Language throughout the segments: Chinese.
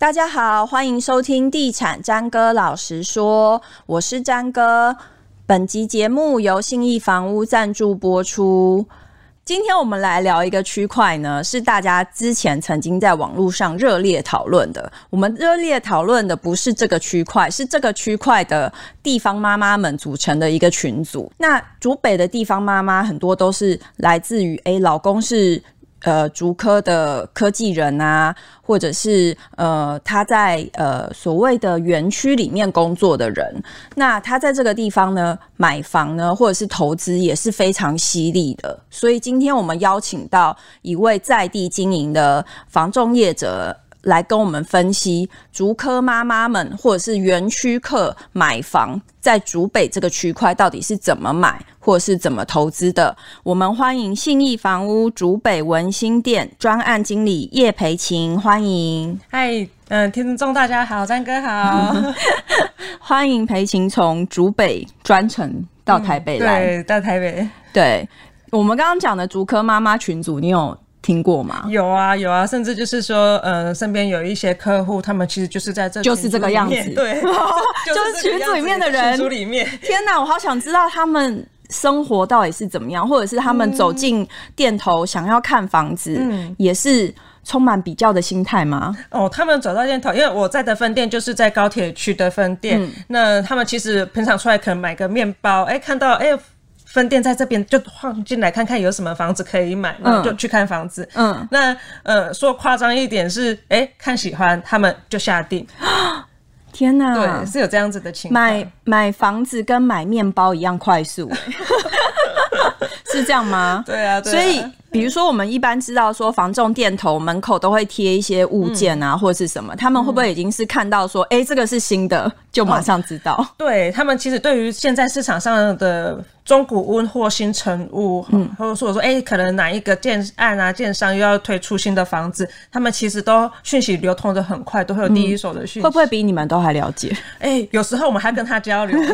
大家好，欢迎收听地产詹哥老实说，我是詹哥。本集节目由信义房屋赞助播出。今天我们来聊一个区块呢，是大家之前曾经在网络上热烈讨论的。我们热烈讨论的不是这个区块，是这个区块的地方妈妈们组成的一个群组。那竹北的地方妈妈很多都是来自于，诶，老公是。呃，竹科的科技人啊，或者是呃，他在呃所谓的园区里面工作的人，那他在这个地方呢买房呢，或者是投资也是非常犀利的。所以今天我们邀请到一位在地经营的房仲业者。来跟我们分析竹科妈妈们或者是园区客买房在竹北这个区块到底是怎么买或是怎么投资的。我们欢迎信义房屋竹北文心店专案经理叶培琴，欢迎。嗨，嗯、呃，听众大家好，张哥好，欢迎培琴从竹北专程到台北来，嗯、对，到台北。对，我们刚刚讲的竹科妈妈群组，你有？听过吗？有啊，有啊，甚至就是说，呃，身边有一些客户，他们其实就是在这就是这个样子，对，就是群组里面的人。群组里面，天哪，我好想知道他们生活到底是怎么样，或者是他们走进店头想要看房子，嗯，也是充满比较的心态吗？哦，他们走到店头，因为我在的分店就是在高铁区的分店，嗯，那他们其实平常出来可能买个面包，哎，看到哎。分店在这边，就晃进来看看有什么房子可以买，嗯，就去看房子。嗯，那呃，说夸张一点是，哎、欸，看喜欢他们就下定。天哪，对，是有这样子的情况。买买房子跟买面包一样快速，是这样吗？对啊，对啊，所以。比如说，我们一般知道说，防重店头门口都会贴一些物件啊，嗯、或者是什么，他们会不会已经是看到说，哎、嗯欸，这个是新的，就马上知道？哦、对他们，其实对于现在市场上的中古屋或新成屋，嗯，或者说，哎、欸，可能哪一个建案啊，建商又要推出新的房子，他们其实都讯息流通的很快，都会有第一手的讯息、嗯。会不会比你们都还了解？哎、欸，有时候我们还跟他交流。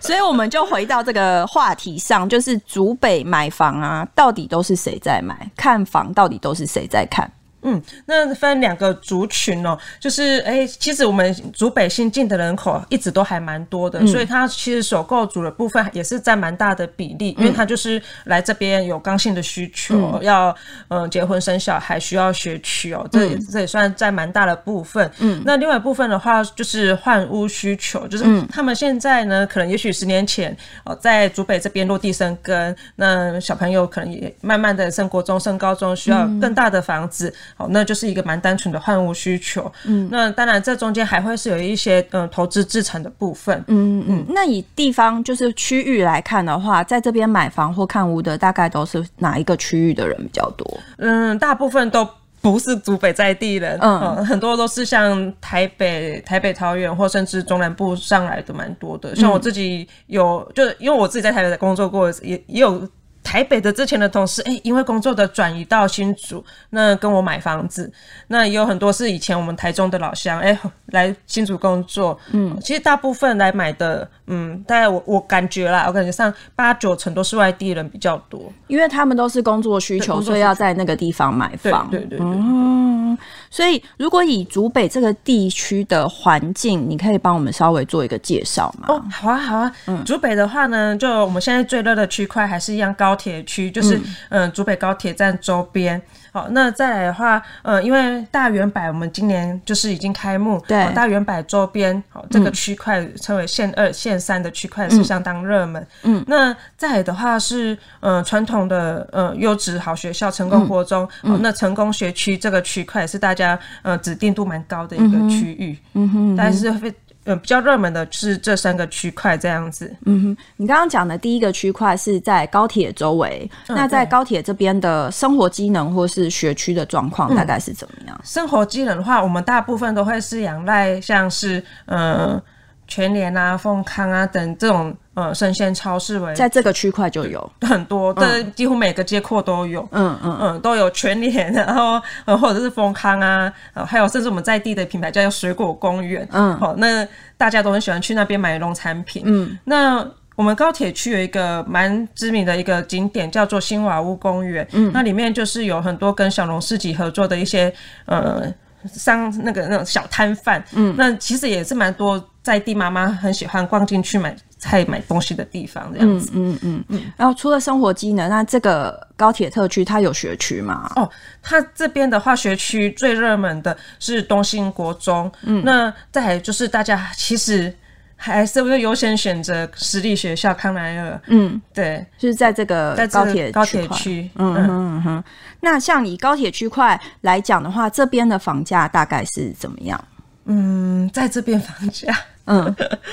所以我们就回到这个话题上，就是竹北买房啊，到到底都是谁在买？看房到底都是谁在看？嗯，那分两个族群哦、喔，就是哎、欸，其实我们竹北新进的人口一直都还蛮多的，嗯、所以它其实首购族的部分也是占蛮大的比例，嗯、因为它就是来这边有刚性的需求，嗯、要嗯、呃、结婚生小孩需要学区哦，这这也算占蛮大的部分。嗯，那另外一部分的话就是换屋需求，就是他们现在呢，可能也许十年前哦在竹北这边落地生根，那小朋友可能也慢慢的升国中、升高中，需要更大的房子。哦，那就是一个蛮单纯的换屋需求。嗯，那当然，这中间还会是有一些嗯、呃、投资资产的部分。嗯嗯，那以地方就是区域来看的话，在这边买房或看屋的，大概都是哪一个区域的人比较多？嗯，大部分都不是祖北在地人，嗯、呃，很多都是像台北、台北、桃园或甚至中南部上来的蛮多的。像我自己有，就因为我自己在台北工作过，也也有。台北的之前的同事，哎、欸，因为工作的转移到新竹，那跟我买房子，那也有很多是以前我们台中的老乡，哎、欸，来新竹工作，嗯，其实大部分来买的，嗯，大概我我感觉啦，我感觉上八九成都是外地人比较多，因为他们都是工作需求，所以要在那个地方买房，对对对，对，嗯，所以如果以竹北这个地区的环境，你可以帮我们稍微做一个介绍吗？哦，好啊，好啊，嗯，竹北的话呢，就我们现在最热的区块还是一样高。铁区就是嗯，竹北高铁站周边。好，那再来的话，嗯，因为大圆柏我们今年就是已经开幕，对，大圆柏周边，好，这个区块称为县二、县三的区块是相当热门。嗯，那再来的话是嗯，传统的嗯优质好学校成功国中，嗯，那成功学区这个区块是大家嗯指定度蛮高的一个区域，嗯哼，但是会。嗯，比较热门的是这三个区块这样子。嗯哼，你刚刚讲的第一个区块是在高铁周围，嗯、那在高铁这边的生活机能或是学区的状况大概是怎么样？嗯、生活机能的话，我们大部分都会是仰赖像是嗯全联啊、丰康啊等这种。呃，生鲜超市为在这个区块就有 很多，这几乎每个街廓都有，嗯嗯嗯，都有全联，然后呃或者是丰康啊，还有甚至我们在地的品牌叫做水果公园，嗯，好，那大家都很喜欢去那边买农产品，嗯，那我们高铁区有一个蛮知名的一个景点叫做新瓦屋公园，嗯，那里面就是有很多跟小农市集合作的一些呃。商那个那种小摊贩，嗯，那其实也是蛮多在地妈妈很喜欢逛进去买菜买东西的地方，这样子，嗯嗯嗯，嗯。然后除了生活机能，那这个高铁特区它有学区吗？哦，它这边的话，学区最热门的是东兴国中，嗯，那再还就是大家其实。还是会优先选择私立学校康奈尔，嗯，对，就是在这个高铁高铁区，嗯哼嗯哼。那像以高铁区块来讲的话，这边的房价大概是怎么样？嗯，在这边房价。嗯，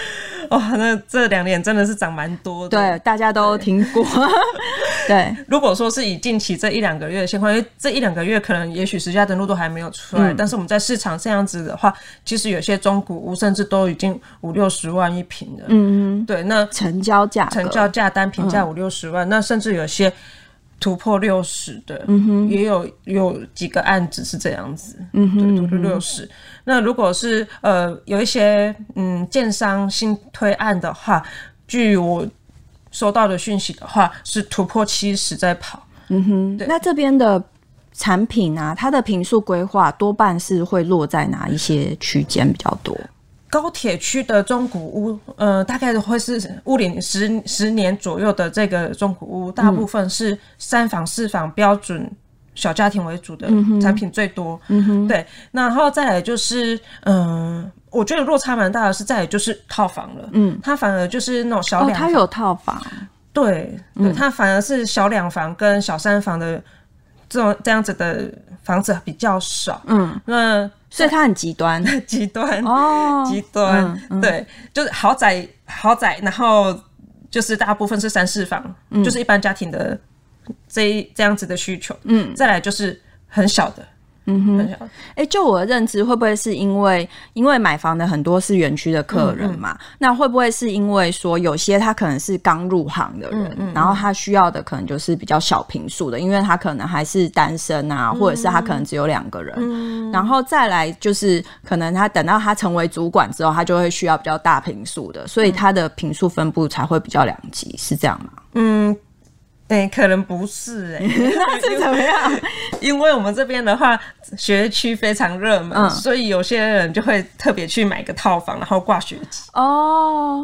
哇、哦，那这两年真的是涨蛮多的。对，大家都听过。对，如果说是以近期这一两个月的情况，因为这一两个月可能也许实价登录都还没有出来，嗯，但是我们在市场这样子的话，其实有些中古屋甚至都已经五六十万一坪了。嗯嗯，对，那成交价成交价单平价五六十万，嗯，那甚至有些。突破六十的，嗯哼，也有有几个案子是这样子，嗯哼，对，突破六十。那如果是呃有一些嗯建商新推案的话，据我收到的讯息的话，是突破七十在跑，嗯哼。对，那这边的产品啊，它的坪数规划多半是会落在哪一些区间比较多？高铁区的中古屋，呃，大概会是屋龄十十年左右的这个中古屋，大部分是三房四房标准小家庭为主的产品最多。嗯哼，对，然后再来就是，嗯、呃，我觉得落差蛮大的是再来就是套房了。嗯，它反而就是那种小两它有套房。对，对，它反而是小两房跟小三房的这种这样子的房子比较少。嗯，那。所以它很极端，极端哦，极端，嗯嗯、对，就是豪宅，豪宅，然后就是大部分是三四房，嗯、就是一般家庭的这这样子的需求，嗯，再来就是很小的。嗯哼，哎、欸，就我的认知，会不会是因为因为买房的很多是园区的客人嘛、嗯嗯？那会不会是因为说有些他可能是刚入行的人、然后他需要的可能就是比较小平数的，因为他可能还是单身啊，嗯、或者是他可能只有两个人、嗯，然后再来就是可能他等到他成为主管之后，他就会需要比较大平数的，所以他的平数分布才会比较两极，是这样吗？嗯。欸、可能不是哎、欸，那是怎么样？因为我们这边的话，学区非常热门、嗯，所以有些人就会特别去买个套房，然后挂学籍。哦，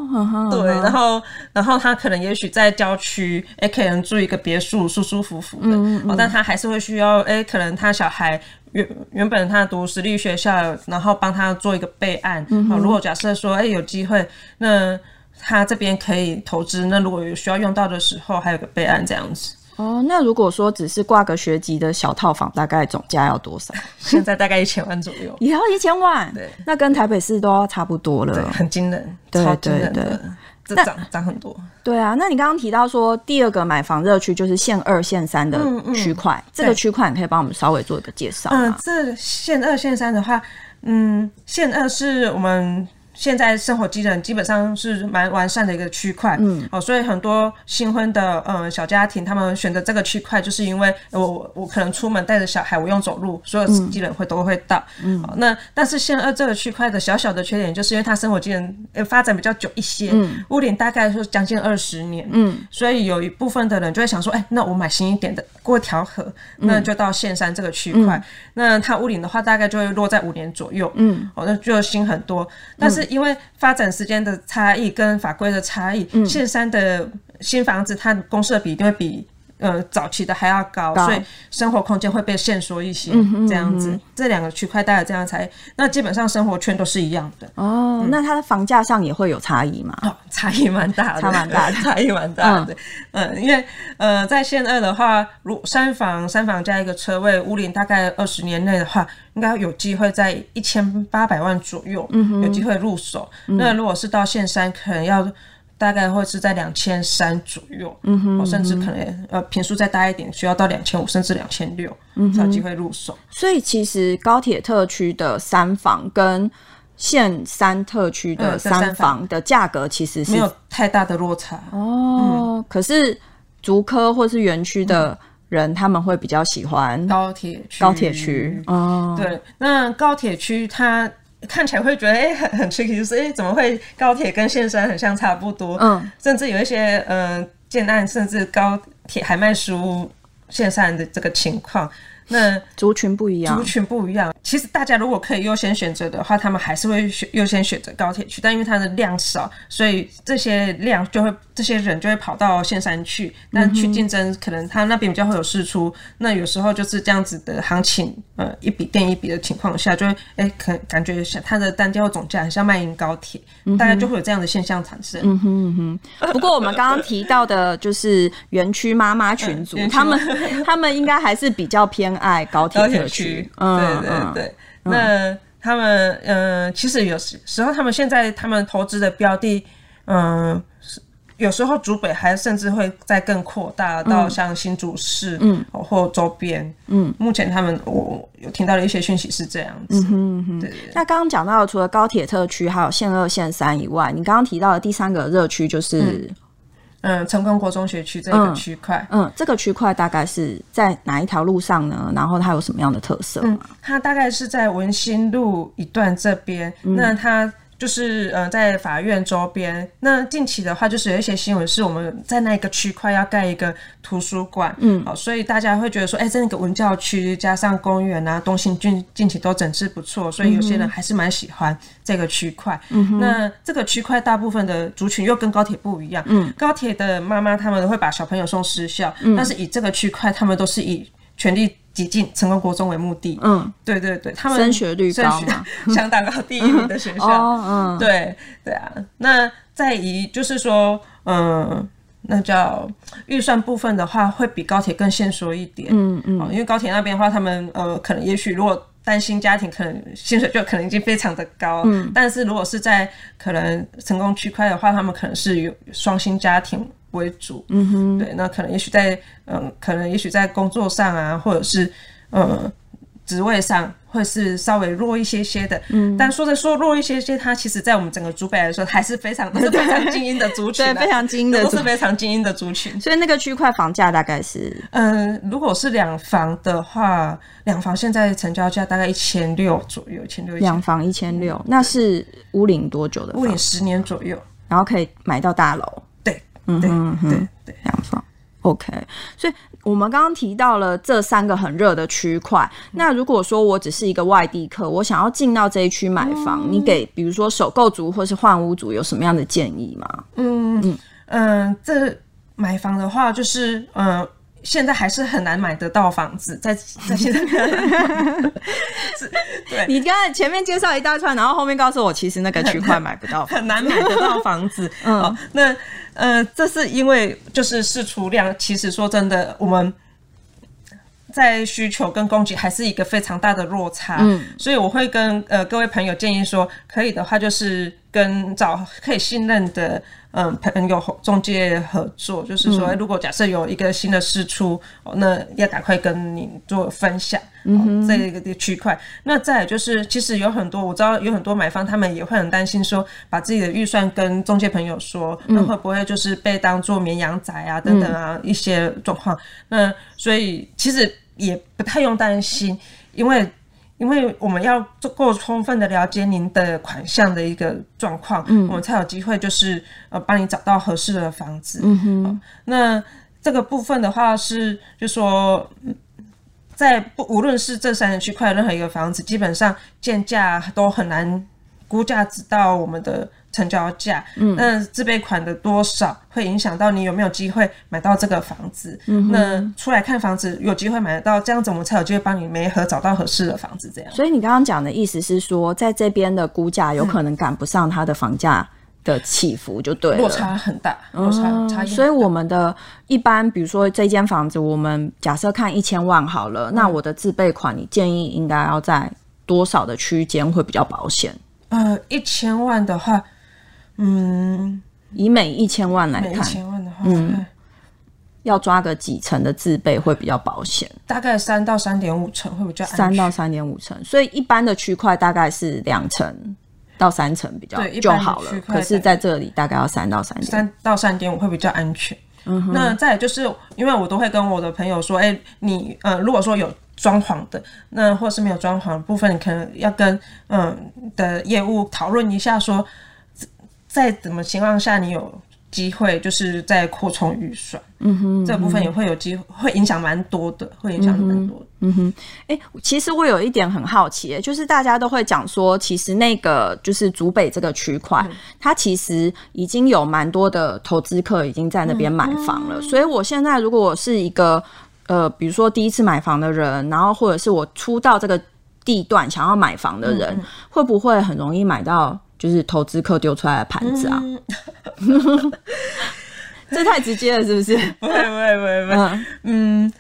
对，然后，然后他可能也许在郊区，哎、欸，可能住一个别墅，舒舒服服的。嗯，嗯，但他还是会需要，哎、欸，可能他小孩原原本他读私立学校，然后帮他做一个备案。嗯，如果假设说，哎、欸，有机会，那。他这边可以投资，那如果有需要用到的时候，还有个备案这样子。哦，那如果说只是挂个学籍的小套房，大概总价要多少？现在大概一千万左右。也要一千万？对，那跟台北市都要差不多了。对，很惊人，对超惊人的，对对对，这涨涨很多。对啊，那你刚刚提到说第二个买房热区就是限二线三的区块，嗯嗯，这个区块你可以帮我们稍微做一个介绍。嗯，这限二线三的话，嗯，限二是我们。现在生活机能基本上是蛮完善的一个区块，嗯，哦，所以很多新婚的嗯小家庭，他们选择这个区块，就是因为我我可能出门带着小孩，我用走路，所有机能会都会到，嗯，哦，那但是现二这个区块的小小的缺点，就是因为它生活机能呃发展比较久一些，嗯，屋顶大概说将近二十年，嗯，所以有一部分的人就会想说，哎，那我买新一点的过条河，那就到线三这个区块，那它屋顶的话大概就会落在五年左右，嗯，哦，那就新很多，但是。因为发展时间的差异跟法规的差异，嗯，线山的新房子它公设比一定会比呃早期的还要高，高，所以生活空间会被限缩一些，嗯，这样子。嗯，这两个区块大概这样才，那基本上生活圈都是一样的。哦，嗯，那它的房价上也会有差异吗？哦，差异蛮大的，差蛮大的，差异蛮大的。嗯，嗯，因为呃，在线二的话，如三房三房加一个车位，屋龄大概二十年内的话。应该有机会在一千八百万左右，嗯、有机会入手、嗯。那如果是到线三，可能要大概会是在两千三左右，嗯哼，甚至可能呃平数再大一点，需要到两千五甚至两千六才有机会入手。所以其实高铁特区的三房跟县三特区的三房的价格其实是、嗯、没有太大的落差哦、嗯。可是竹科或是园区的。人他们会比较喜欢高铁区，高铁区哦，对，那高铁区它看起来会觉得哎、欸、很很 tricky，就是哎、欸、怎么会高铁跟线上很像差不多，嗯，甚至有一些嗯、呃、建案甚至高铁还卖书线上的这个情况，那族群不一样，族群不一样。其实大家如果可以优先选择的话，他们还是会选优先选择高铁去，但因为它的量少，所以这些量就会这些人就会跑到线山去，那去竞争可能他那边比较会有事出。那有时候就是这样子的行情，呃，一笔垫一笔的情况下，就会哎，可感觉像它的单价或总价很像卖赢高铁，大概就会有这样的现象产生。嗯哼嗯哼。不过我们刚刚提到的就是园区妈妈群组，嗯、他们 他们应该还是比较偏爱高铁特区。嗯，对对对。嗯、那他们嗯、呃，其实有时时候他们现在他们投资的标的，嗯、呃。有时候竹北还甚至会再更扩大到像新竹市，嗯，或周边，嗯，目前他们我有听到的一些讯息是这样子，嗯哼，对，对，对。那刚刚讲到，除了高铁特区，还有线二、线三以外，你刚刚提到的第三个热区就是，嗯，成功国中学区这个区块，嗯，这个区块大概是在哪一条路上呢？然后它有什么样的特色？嗯，它大概是在文心路一段这边，嗯、那它。就是呃，在法院周边。那近期的话，就是有一些新闻是我们在那个区块要盖一个图书馆，嗯，好，所以大家会觉得说，哎、欸，在那个文教区加上公园啊，东兴近近期都整治不错，所以有些人还是蛮喜欢这个区块。嗯哼，那这个区块大部分的族群又跟高铁不一样，嗯，高铁的妈妈他们会把小朋友送私校，嗯，但是以这个区块，他们都是以全力。挤进成功国中为目的，嗯，对对对，他们升学率高嘛，相当高，第一名的学校，嗯，对对啊。那再以就是说，嗯，那叫预算部分的话，会比高铁更限缩一点，嗯嗯，因为高铁那边的话，他们呃，可能也许如果单亲家庭，可能薪水就可能已经非常的高，嗯，但是如果是在可能成功区块的话，他们可能是有双薪家庭。为主，嗯哼，对，那可能也许在，嗯、呃，可能也许在工作上啊，或者是，呃，职位上会是稍微弱一些些的，嗯，但说着说弱一些些，它其实在我们整个竹北来说，还是非常都是非常精英的族群，对，非常精英的，都是非常精英的族群。所以那个区块房价大概是，嗯、呃，如果是两房的话，两房现在成交价大概一千六左右，一千六，两房一千六，那是屋龄多久的？屋龄十年左右，然后可以买到大楼。嗯哼哼，对对，两房，OK。所以我们刚刚提到了这三个很热的区块。嗯、那如果说我只是一个外地客，我想要进到这一区买房，嗯、你给比如说首购族或是换屋族有什么样的建议吗？嗯嗯嗯，这买房的话，就是嗯、呃，现在还是很难买得到房子，在在现在。对，你刚才前面介绍一大串，然后后面告诉我，其实那个区块买不到房，很难买得到房子。嗯，哦、那。呃，这是因为就是释出量，其实说真的，我们在需求跟供给还是一个非常大的落差。嗯，所以我会跟呃各位朋友建议说，可以的话就是跟找可以信任的。嗯，朋友中介合作，就是说，如果假设有一个新的事出，哦，那要赶快跟你做分享，嗯哼，这一个的区块。那再就是，其实有很多我知道有很多买方，他们也会很担心说，把自己的预算跟中介朋友说，那会不会就是被当做绵羊仔啊等等啊一些状况？那所以其实也不太用担心，因为。因为我们要足够充分的了解您的款项的一个状况，嗯，我们才有机会就是呃帮你找到合适的房子。嗯哼，那这个部分的话是，就说在不无论是这三个区块任何一个房子，基本上建价都很难估价直到我们的。成交价，嗯，那自备款的多少会影响到你有没有机会买到这个房子？嗯，那出来看房子有机会买得到，这样子我们才有机会帮你媒合找到合适的房子。这样，所以你刚刚讲的意思是说，在这边的估价有可能赶不上它的房价的起伏，就对了，落差很大，落差差异。所以我们的一般，比如说这间房子，我们假设看一千万好了，嗯，那我的自备款，你建议应该要在多少的区间会比较保险？呃，一千万的话。嗯，以每一千万来看，一千万的话，嗯，要抓个几成的自备会比较保险？大概三到三点五成会比较安全。三到三点五成，所以一般的区块大概是两成到三成比较就好了。可是在这里大概要三到三点三到三点五会比较安全。嗯哼，那再就是因为我都会跟我的朋友说，哎、欸，你呃，如果说有装潢的，那或是没有装潢的部分，你可能要跟嗯的业务讨论一下说。在怎么情况下你有机会就是在扩充预算，嗯哼，这部分也会有机会，会影响蛮多的，会影响蛮多的，嗯哼，哎、欸，其实我有一点很好奇，就是大家都会讲说，其实那个就是竹北这个区块，嗯、它其实已经有蛮多的投资客已经在那边买房了，嗯、所以我现在如果我是一个呃，比如说第一次买房的人，然后或者是我初到这个地段想要买房的人，嗯、会不会很容易买到？就是投资客丢出来的盘子啊，嗯、这太直接了，是不是？不会，不会，不会，不会。嗯，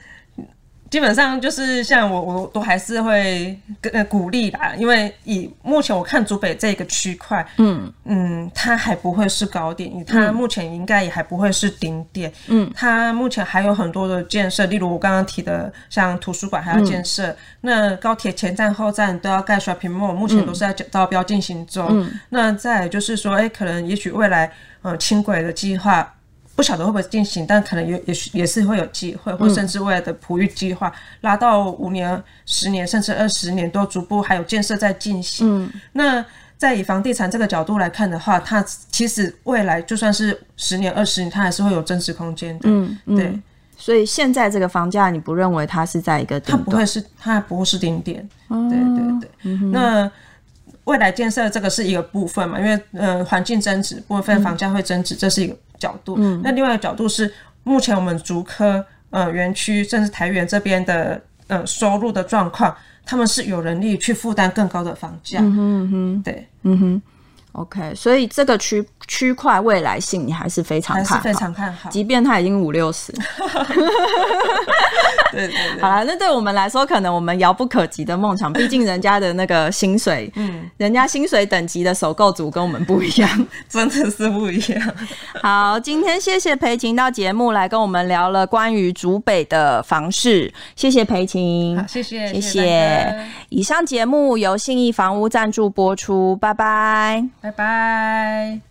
基本上就是像我，我都还是会跟鼓励吧，因为以目前我看竹北这个区块，嗯。嗯，它还不会是高点，它目前应该也还不会是顶点，嗯，它目前还有很多的建设，例如我刚刚提的，像图书馆还要建设。嗯。那高铁前站后站都要盖 shopping mall，目前都是在招标进行中。嗯、那再就是说，哎、欸，可能也许未来，呃，轻轨的计划不晓得会不会进行，但可能也也许也是会有机会，或甚至未来的普育计划拉到五年、十年甚至二十年都逐步还有建设在进行。嗯、那在以房地产这个角度来看的话，它其实未来就算是十年、二十年，它还是会有增值空间的。嗯，嗯对。所以现在这个房价，你不认为它是在一个？它不会是，它不会是顶点。对对对。嗯、那未来建设这个是一个部分嘛？因为呃，环境增值部分，房价会增值，嗯、这是一个角度。嗯。那另外一个角度是，目前我们竹科呃园区，甚至台园这边的呃收入的状况，他们是有能力去负担更高的房价。嗯哼哼。对。嗯哼。OK，所以这个区区块未来性你还是非常看好，还是非常看好，即便它已经五六十。对，对对，好了，那对我们来说，可能我们遥不可及的梦想，毕竟人家的那个薪水，嗯，人家薪水等级的首购族跟我们不一样，真的是不一样。好，今天谢谢裴晴到节目来跟我们聊了关于竹北的房市，谢谢裴晴，谢谢，谢谢。以上节目由信义房屋赞助播出，拜拜。拜拜。